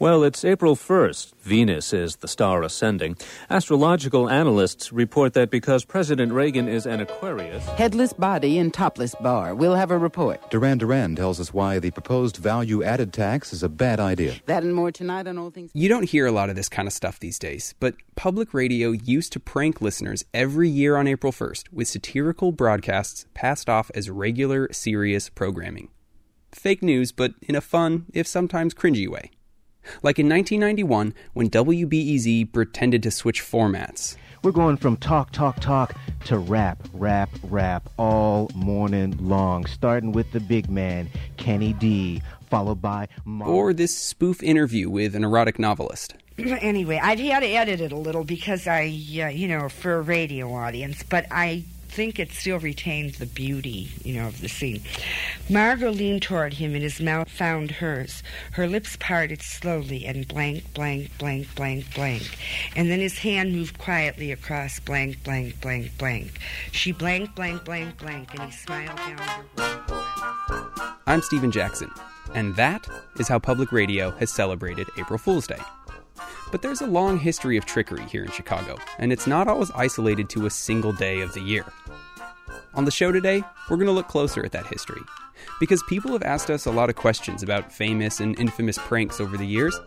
Well, it's April 1st. Venus is the star ascending. Astrological analysts report that because President Reagan is an Aquarius. Headless body and topless bar. We'll have a report. Duran Duran tells us why the proposed value added tax is a bad idea. That and more tonight on All Things. You don't hear a lot of this kind of stuff these days, but public radio used to prank listeners every year on April 1st with satirical broadcasts passed off as regular, serious programming. Fake news, but in a fun, if sometimes cringy way. Like in 1991, when WBEZ pretended to switch formats. We're going from talk, talk, talk to rap, rap, rap all morning long, starting with the big man, Kenny D, followed by Mar- Or this spoof interview with an erotic novelist. Anyway, I've had to edit it a little because I, uh, you know, for a radio audience, but I think it still retains the beauty, you know, of the scene. Margot leaned toward him and his mouth found hers. Her lips parted slowly and blank, blank, blank, blank, blank. And then his hand moved quietly across blank, blank, blank, blank. She blank, blank, blank, blank, and he smiled down her. I'm Stephen Jackson, and that is how public radio has celebrated April Fool's Day. But there's a long history of trickery here in Chicago, and it's not always isolated to a single day of the year. On the show today, we're going to look closer at that history. Because people have asked us a lot of questions about famous and infamous pranks over the years.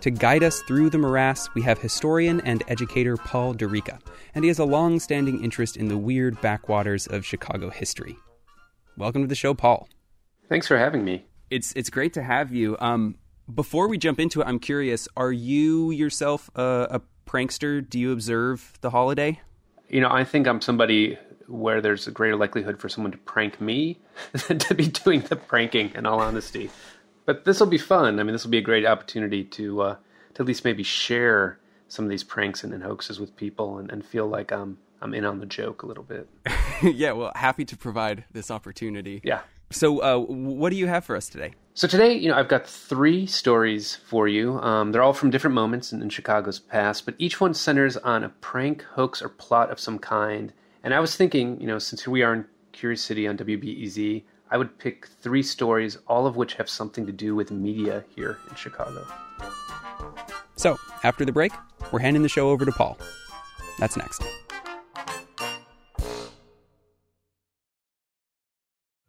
To guide us through the morass, we have historian and educator Paul Durica, and he has a long standing interest in the weird backwaters of Chicago history. Welcome to the show, Paul. Thanks for having me. It's, it's great to have you. Um, before we jump into it, I'm curious are you yourself a, a prankster? Do you observe the holiday? You know, I think I'm somebody where there's a greater likelihood for someone to prank me than to be doing the pranking, in all honesty. But this will be fun. I mean, this will be a great opportunity to uh, to at least maybe share some of these pranks and, and hoaxes with people and, and feel like I'm I'm in on the joke a little bit. yeah, well, happy to provide this opportunity. Yeah. So, uh, what do you have for us today? So today, you know, I've got three stories for you. Um, they're all from different moments in, in, Chicago's past, but each one centers on a prank, hoax, or plot of some kind. And I was thinking, you know, since we are in Curious City on WBEZ, I would pick three stories, all of which have something to do with media here in Chicago. So, after the break, we're handing the show over to Paul. That's next.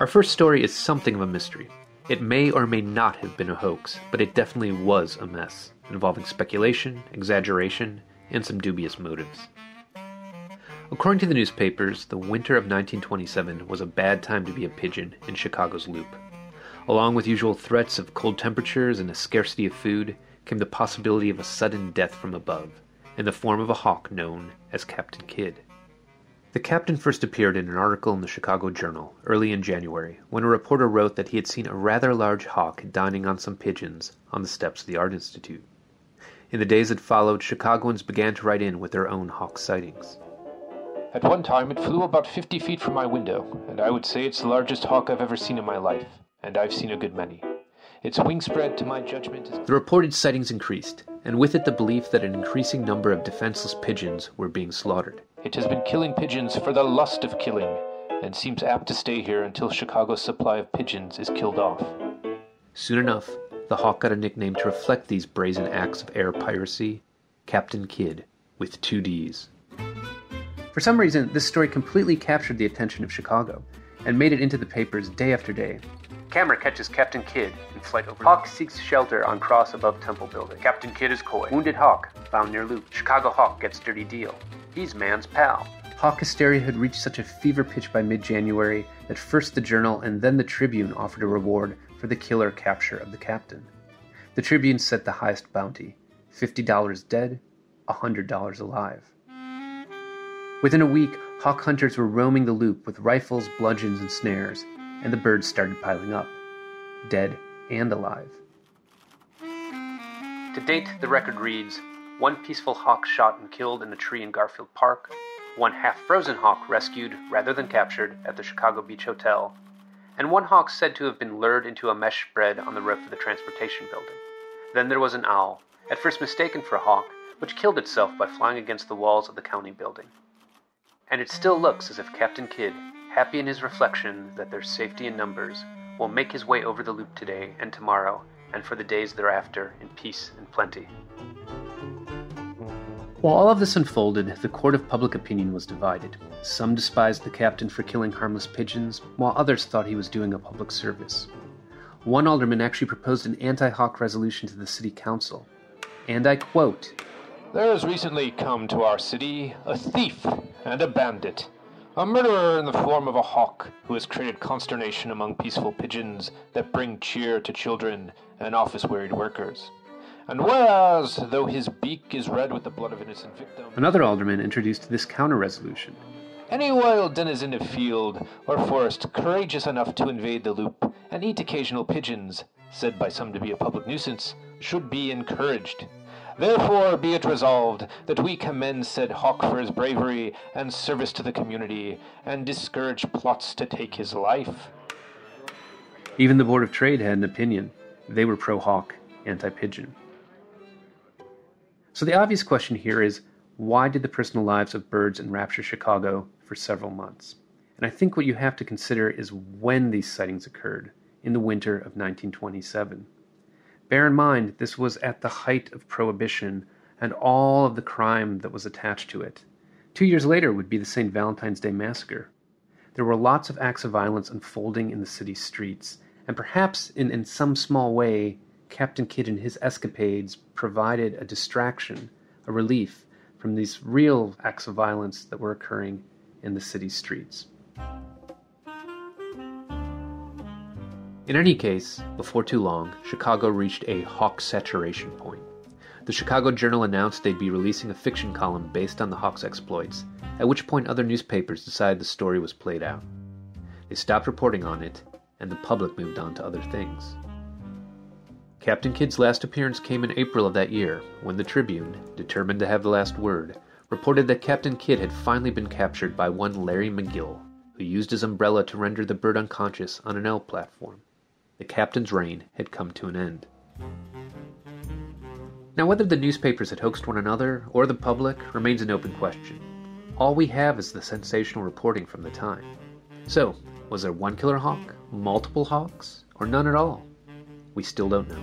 Our first story is something of a mystery. It may or may not have been a hoax, but it definitely was a mess, involving speculation, exaggeration, and some dubious motives. According to the newspapers, the winter of 1927 was a bad time to be a pigeon in Chicago's Loop. Along with usual threats of cold temperatures and a scarcity of food, came the possibility of a sudden death from above, in the form of a hawk known as Captain Kidd. The captain first appeared in an article in the Chicago Journal early in January when a reporter wrote that he had seen a rather large hawk dining on some pigeons on the steps of the Art Institute. In the days that followed, Chicagoans began to write in with their own hawk sightings. At one time, it flew about 50 feet from my window, and I would say it's the largest hawk I've ever seen in my life, and I've seen a good many. Its wingspread, to my judgment, is. The reported sightings increased, and with it the belief that an increasing number of defenseless pigeons were being slaughtered. It has been killing pigeons for the lust of killing, and seems apt to stay here until Chicago's supply of pigeons is killed off. Soon enough, the hawk got a nickname to reflect these brazen acts of air piracy Captain Kidd, with two D's. For some reason, this story completely captured the attention of Chicago and made it into the papers day after day. Camera catches Captain Kidd in flight over. Hawk seeks shelter on cross above Temple building. Captain Kidd is coy. Wounded Hawk found near Loop. Chicago Hawk gets dirty deal. He's man's pal. Hawk hysteria had reached such a fever pitch by mid January that first the Journal and then the Tribune offered a reward for the killer capture of the captain. The Tribune set the highest bounty $50 dead, $100 alive. Within a week, hawk hunters were roaming the loop with rifles, bludgeons, and snares. And the birds started piling up, dead and alive. To date, the record reads one peaceful hawk shot and killed in a tree in Garfield Park, one half frozen hawk rescued rather than captured at the Chicago Beach Hotel, and one hawk said to have been lured into a mesh spread on the roof of the transportation building. Then there was an owl, at first mistaken for a hawk, which killed itself by flying against the walls of the county building. And it still looks as if Captain Kidd, happy in his reflection that there's safety in numbers, will make his way over the loop today and tomorrow and for the days thereafter in peace and plenty. While all of this unfolded, the court of public opinion was divided. Some despised the captain for killing harmless pigeons, while others thought he was doing a public service. One alderman actually proposed an anti hawk resolution to the city council. And I quote There has recently come to our city a thief and a bandit, a murderer in the form of a hawk who has created consternation among peaceful pigeons that bring cheer to children and office wearied workers. And whereas, though his beak is red with the blood of innocent victims, Another alderman introduced this counter resolution. any wild denizen of field or forest courageous enough to invade the loop and eat occasional pigeons, said by some to be a public nuisance, should be encouraged. Therefore be it resolved that we commend said hawk for his bravery and service to the community, and discourage plots to take his life. Even the Board of Trade had an opinion. They were pro hawk, anti pigeon. So the obvious question here is why did the personal lives of birds enrapture Chicago for several months? And I think what you have to consider is when these sightings occurred, in the winter of 1927. Bear in mind, this was at the height of Prohibition and all of the crime that was attached to it. Two years later would be the St. Valentine's Day Massacre. There were lots of acts of violence unfolding in the city's streets, and perhaps in, in some small way, Captain Kidd and his escapades provided a distraction, a relief from these real acts of violence that were occurring in the city's streets. In any case, before too long, Chicago reached a hawk saturation point. The Chicago Journal announced they'd be releasing a fiction column based on the Hawks' exploits, at which point other newspapers decided the story was played out. They stopped reporting on it, and the public moved on to other things. Captain Kidd's last appearance came in April of that year, when the Tribune, determined to have the last word, reported that Captain Kidd had finally been captured by one Larry McGill, who used his umbrella to render the bird unconscious on an L platform. The captain's reign had come to an end. Now, whether the newspapers had hoaxed one another or the public remains an open question. All we have is the sensational reporting from the time. So, was there one killer hawk, multiple hawks, or none at all? We still don't know.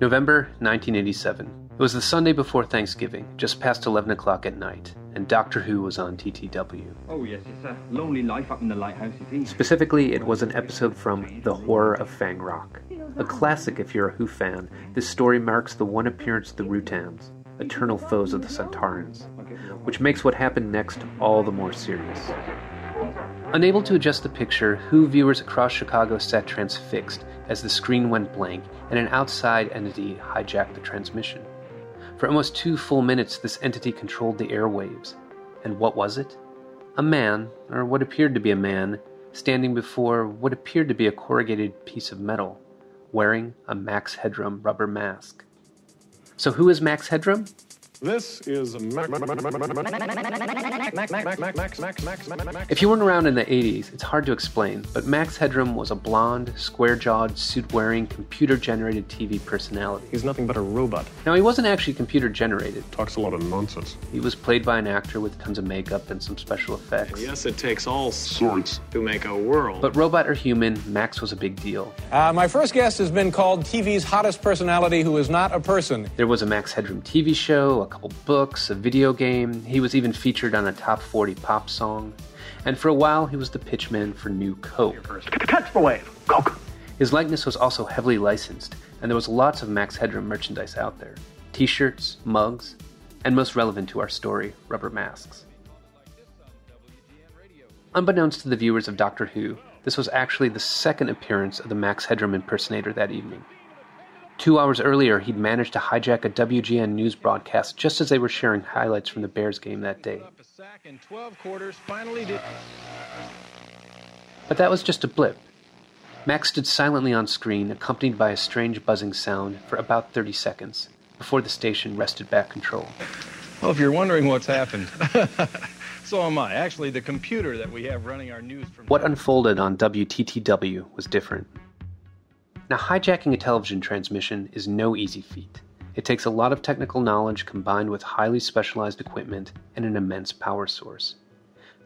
November 1987. It was the Sunday before Thanksgiving, just past 11 o'clock at night, and Doctor Who was on TTW. Oh, yes, it's a lonely life up in the lighthouse, it is. Specifically, it was an episode from The Horror of Fang Rock. A classic if you're a Who fan, this story marks the one appearance of the Rutans, eternal foes of the Sontarans, which makes what happened next all the more serious. Unable to adjust the picture, Who viewers across Chicago sat transfixed as the screen went blank and an outside entity hijacked the transmission. For almost two full minutes, this entity controlled the airwaves. And what was it? A man, or what appeared to be a man, standing before what appeared to be a corrugated piece of metal, wearing a Max Headroom rubber mask. So, who is Max Headroom? This is If you weren't around in the 80s, it's hard to explain, but Max Headroom was a blonde, square jawed, suit wearing, computer generated TV personality. He's nothing but a robot. Now, he wasn't actually computer generated. Talks a lot of nonsense. He was played by an actor with tons of makeup and some special effects. Yes, it takes all sorts to make a world. But robot or human, Max was a big deal. Uh, my first guest has been called TV's hottest personality who is not a person. There was a Max Headroom TV show, a couple books, a video game. He was even featured on a top 40 pop song. And for a while, he was the pitchman for New Coke. Catch the wave, Coke. His likeness was also heavily licensed, and there was lots of Max Headroom merchandise out there t shirts, mugs, and most relevant to our story, rubber masks. Unbeknownst to the viewers of Doctor Who, this was actually the second appearance of the Max Headroom impersonator that evening. Two hours earlier, he'd managed to hijack a WGN news broadcast just as they were sharing highlights from the Bears game that day. But that was just a blip. Max stood silently on screen, accompanied by a strange buzzing sound, for about 30 seconds, before the station wrested back control. Well, if you're wondering what's happened, so am I. Actually, the computer that we have running our news from. What unfolded on WTTW was different. Now, hijacking a television transmission is no easy feat. It takes a lot of technical knowledge combined with highly specialized equipment and an immense power source.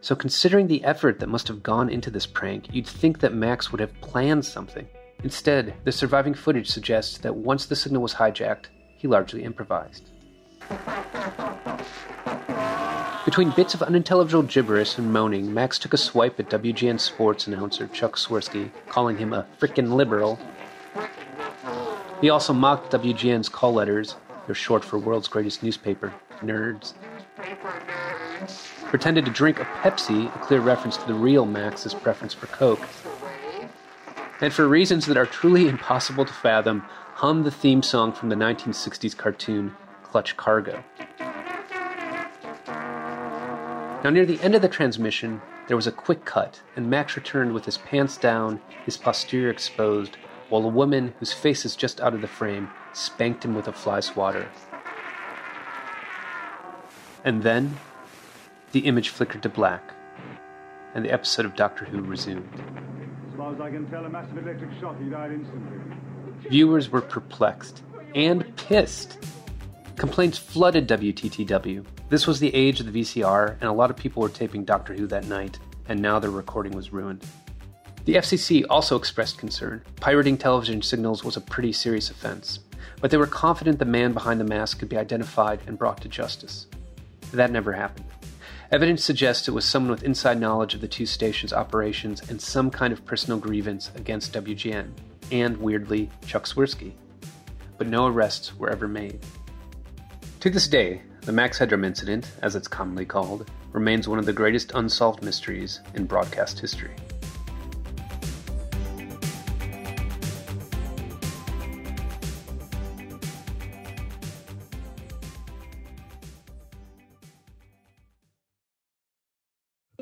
So, considering the effort that must have gone into this prank, you'd think that Max would have planned something. Instead, the surviving footage suggests that once the signal was hijacked, he largely improvised. Between bits of unintelligible gibberish and moaning, Max took a swipe at WGN Sports announcer Chuck Swirsky, calling him a frickin' liberal. He also mocked WGN's call letters, they're short for World's Greatest Newspaper, nerds. Pretended to drink a Pepsi, a clear reference to the real Max's preference for Coke. And for reasons that are truly impossible to fathom, hummed the theme song from the 1960s cartoon Clutch Cargo. Now, near the end of the transmission, there was a quick cut, and Max returned with his pants down, his posterior exposed, while a woman, whose face is just out of the frame, spanked him with a fly swatter. And then, the image flickered to black, and the episode of Doctor Who resumed. As far as I can tell, a massive electric shock. He died instantly. Viewers were perplexed and pissed. Complaints flooded WTTW. This was the age of the VCR, and a lot of people were taping Doctor Who that night, and now their recording was ruined. The FCC also expressed concern. Pirating television signals was a pretty serious offense, but they were confident the man behind the mask could be identified and brought to justice. That never happened. Evidence suggests it was someone with inside knowledge of the two stations' operations and some kind of personal grievance against WGN, and weirdly, Chuck Swirsky. But no arrests were ever made. To this day, the Max Headroom incident, as it's commonly called, remains one of the greatest unsolved mysteries in broadcast history.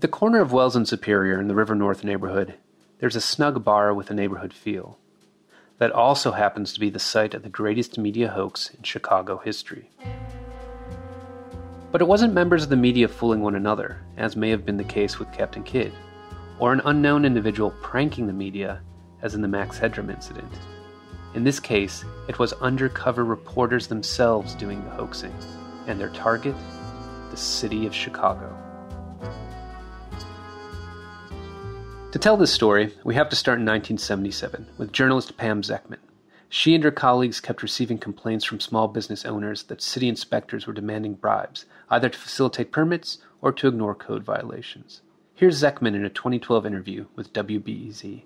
At the corner of Wells and Superior in the River North neighborhood, there's a snug bar with a neighborhood feel. That also happens to be the site of the greatest media hoax in Chicago history. But it wasn't members of the media fooling one another, as may have been the case with Captain Kidd, or an unknown individual pranking the media, as in the Max Headroom incident. In this case, it was undercover reporters themselves doing the hoaxing, and their target, the city of Chicago. To tell this story, we have to start in 1977 with journalist Pam Zekman. She and her colleagues kept receiving complaints from small business owners that city inspectors were demanding bribes, either to facilitate permits or to ignore code violations. Here's Zekman in a 2012 interview with WBEZ.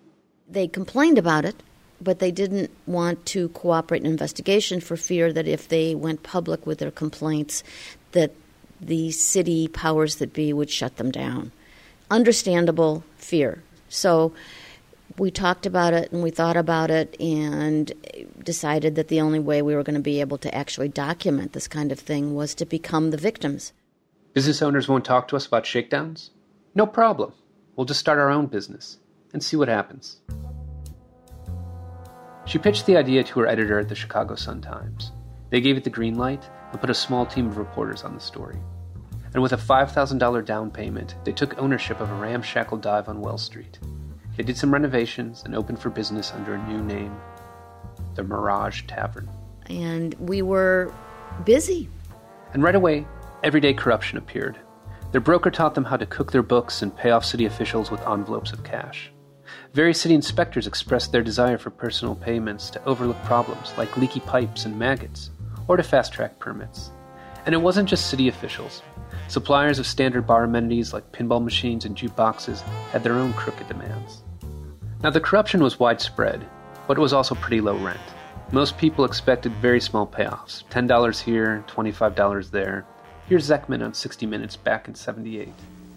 They complained about it, but they didn't want to cooperate in investigation for fear that if they went public with their complaints, that the city powers that be would shut them down. Understandable fear. So we talked about it and we thought about it and decided that the only way we were going to be able to actually document this kind of thing was to become the victims. Business owners won't talk to us about shakedowns? No problem. We'll just start our own business and see what happens. She pitched the idea to her editor at the Chicago Sun-Times. They gave it the green light and put a small team of reporters on the story. And with a $5,000 down payment, they took ownership of a ramshackle dive on Wells Street. They did some renovations and opened for business under a new name the Mirage Tavern. And we were busy. And right away, everyday corruption appeared. Their broker taught them how to cook their books and pay off city officials with envelopes of cash. Various city inspectors expressed their desire for personal payments to overlook problems like leaky pipes and maggots, or to fast track permits. And it wasn't just city officials. Suppliers of standard bar amenities like pinball machines and jukeboxes had their own crooked demands. Now, the corruption was widespread, but it was also pretty low rent. Most people expected very small payoffs $10 here, $25 there. Here's Zekman on 60 Minutes back in 78.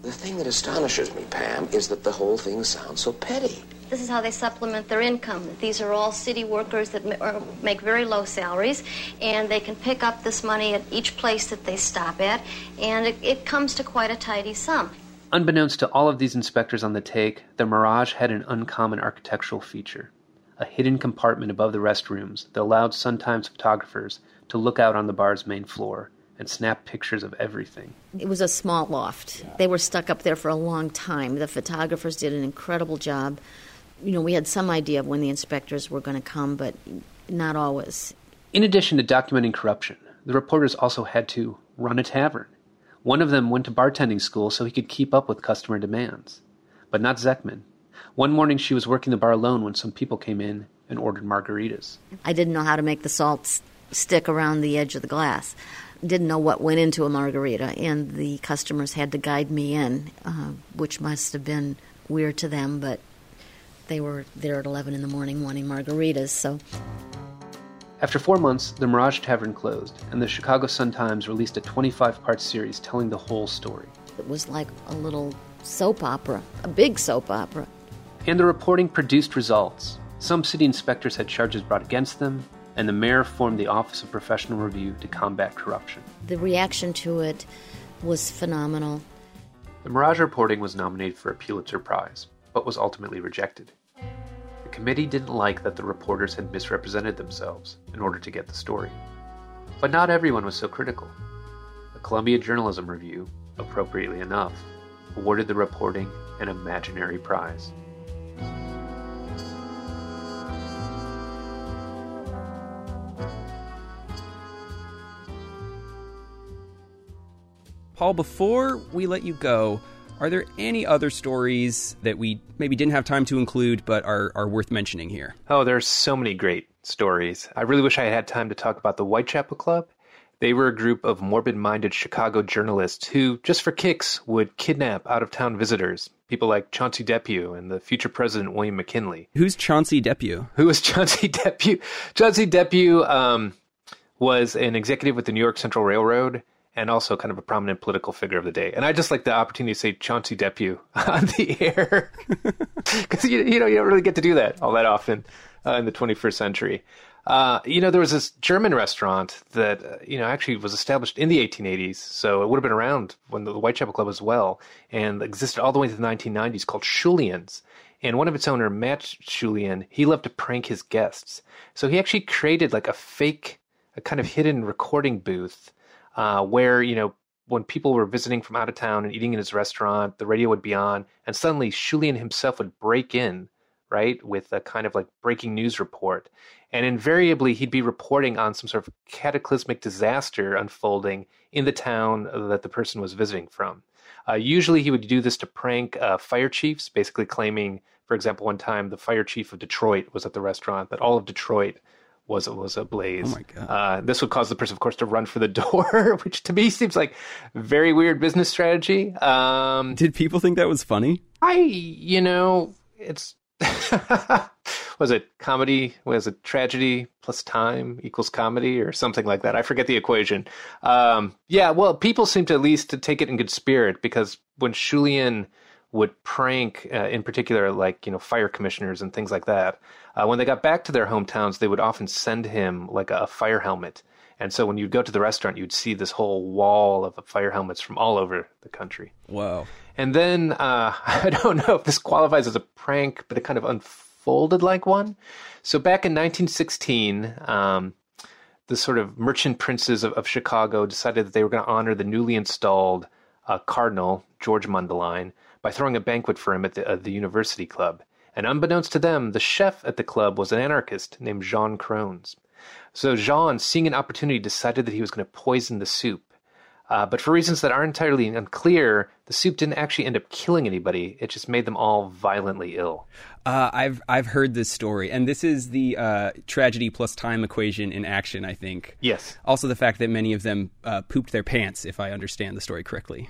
The thing that astonishes me, Pam, is that the whole thing sounds so petty. This is how they supplement their income. These are all city workers that uh, make very low salaries, and they can pick up this money at each place that they stop at, and it, it comes to quite a tidy sum. Unbeknownst to all of these inspectors on the take, the Mirage had an uncommon architectural feature a hidden compartment above the restrooms that allowed Sun Times photographers to look out on the bar's main floor and snap pictures of everything. It was a small loft. They were stuck up there for a long time. The photographers did an incredible job. You know, we had some idea of when the inspectors were going to come, but not always. In addition to documenting corruption, the reporters also had to run a tavern. One of them went to bartending school so he could keep up with customer demands. But not Zekman. One morning she was working the bar alone when some people came in and ordered margaritas. I didn't know how to make the salt stick around the edge of the glass didn't know what went into a margarita, and the customers had to guide me in, uh, which must have been weird to them, but they were there at 11 in the morning wanting margaritas, so. After four months, the Mirage Tavern closed, and the Chicago Sun-Times released a 25 part series telling the whole story. It was like a little soap opera, a big soap opera. And the reporting produced results. Some city inspectors had charges brought against them, and the mayor formed the Office of Professional Review to combat corruption. The reaction to it was phenomenal. The Mirage reporting was nominated for a Pulitzer Prize, but was ultimately rejected. The committee didn't like that the reporters had misrepresented themselves in order to get the story. But not everyone was so critical. The Columbia Journalism Review, appropriately enough, awarded the reporting an imaginary prize. Paul, before we let you go, are there any other stories that we maybe didn't have time to include but are, are worth mentioning here? Oh, there's so many great stories. I really wish I had had time to talk about the Whitechapel Club. They were a group of morbid minded Chicago journalists who, just for kicks, would kidnap out of town visitors. People like Chauncey Depew and the future president William McKinley. Who's Chauncey Depew? Who was Chauncey Depew? Chauncey Depew um, was an executive with the New York Central Railroad and also kind of a prominent political figure of the day. And I just like the opportunity to say Chauncey Depew on the air because you, you know you don't really get to do that all that often uh, in the 21st century. Uh, you know, there was this German restaurant that uh, you know actually was established in the 1880s, so it would have been around when the, the Whitechapel Club as well, and existed all the way to the 1990s, called Schulien's. And one of its owner, Matt Schulien, he loved to prank his guests, so he actually created like a fake, a kind of hidden recording booth uh, where you know when people were visiting from out of town and eating in his restaurant, the radio would be on, and suddenly Schulien himself would break in, right, with a kind of like breaking news report. And invariably, he'd be reporting on some sort of cataclysmic disaster unfolding in the town that the person was visiting from. Uh, usually, he would do this to prank uh, fire chiefs, basically claiming, for example, one time the fire chief of Detroit was at the restaurant, that all of Detroit was a was ablaze. Oh my god! Uh, this would cause the person, of course, to run for the door, which to me seems like very weird business strategy. Um, Did people think that was funny? I, you know, it's was it comedy? Was it tragedy plus time equals comedy or something like that? I forget the equation. Um, yeah, well, people seem to at least to take it in good spirit because when Schulien would prank, uh, in particular, like you know, fire commissioners and things like that. Uh, when they got back to their hometowns, they would often send him like a, a fire helmet. And so when you'd go to the restaurant, you'd see this whole wall of fire helmets from all over the country. Wow. And then uh, I don't know if this qualifies as a prank, but it kind of unfolded like one. So back in 1916, um, the sort of merchant princes of, of, Chicago decided that they were going to honor the newly installed uh, cardinal, George Mundelein, by throwing a banquet for him at the, uh, the university club. And unbeknownst to them, the chef at the club was an anarchist named Jean Crones. So Jean, seeing an opportunity, decided that he was going to poison the soup. Uh, but for reasons that aren't entirely unclear, the soup didn't actually end up killing anybody. It just made them all violently ill. Uh, I've I've heard this story, and this is the uh, tragedy plus time equation in action. I think. Yes. Also, the fact that many of them uh, pooped their pants, if I understand the story correctly.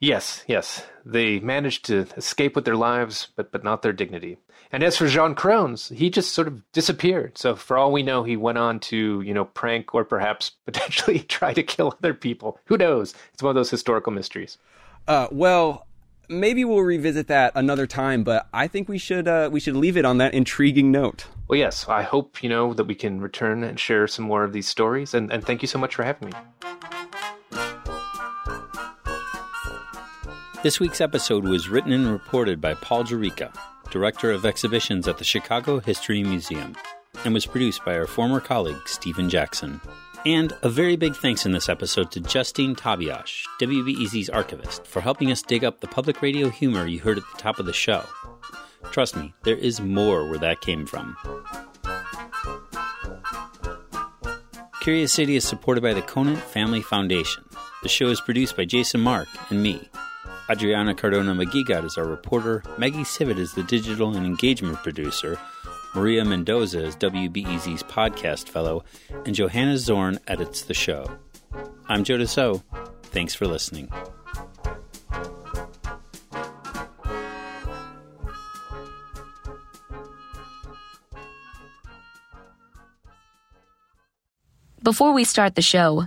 Yes, yes. They managed to escape with their lives, but but not their dignity. And as for Jean Crones, he just sort of disappeared. So for all we know, he went on to, you know, prank or perhaps potentially try to kill other people. Who knows? It's one of those historical mysteries. Uh, well, maybe we'll revisit that another time, but I think we should uh, we should leave it on that intriguing note. Well, yes, I hope you know that we can return and share some more of these stories. And, and thank you so much for having me. This week's episode was written and reported by Paul Durica, Director of Exhibitions at the Chicago History Museum, and was produced by our former colleague Stephen Jackson. And a very big thanks in this episode to Justine Tabiash, WBEZ's archivist, for helping us dig up the public radio humor you heard at the top of the show. Trust me, there is more where that came from. Curious City is supported by the Conant Family Foundation. The show is produced by Jason Mark and me, Adriana Cardona Maguigad is our reporter, Maggie Sivit is the digital and engagement producer, Maria Mendoza is WBEZ's podcast fellow, and Johanna Zorn edits the show. I'm Joe DeCeault. Thanks for listening. Before we start the show,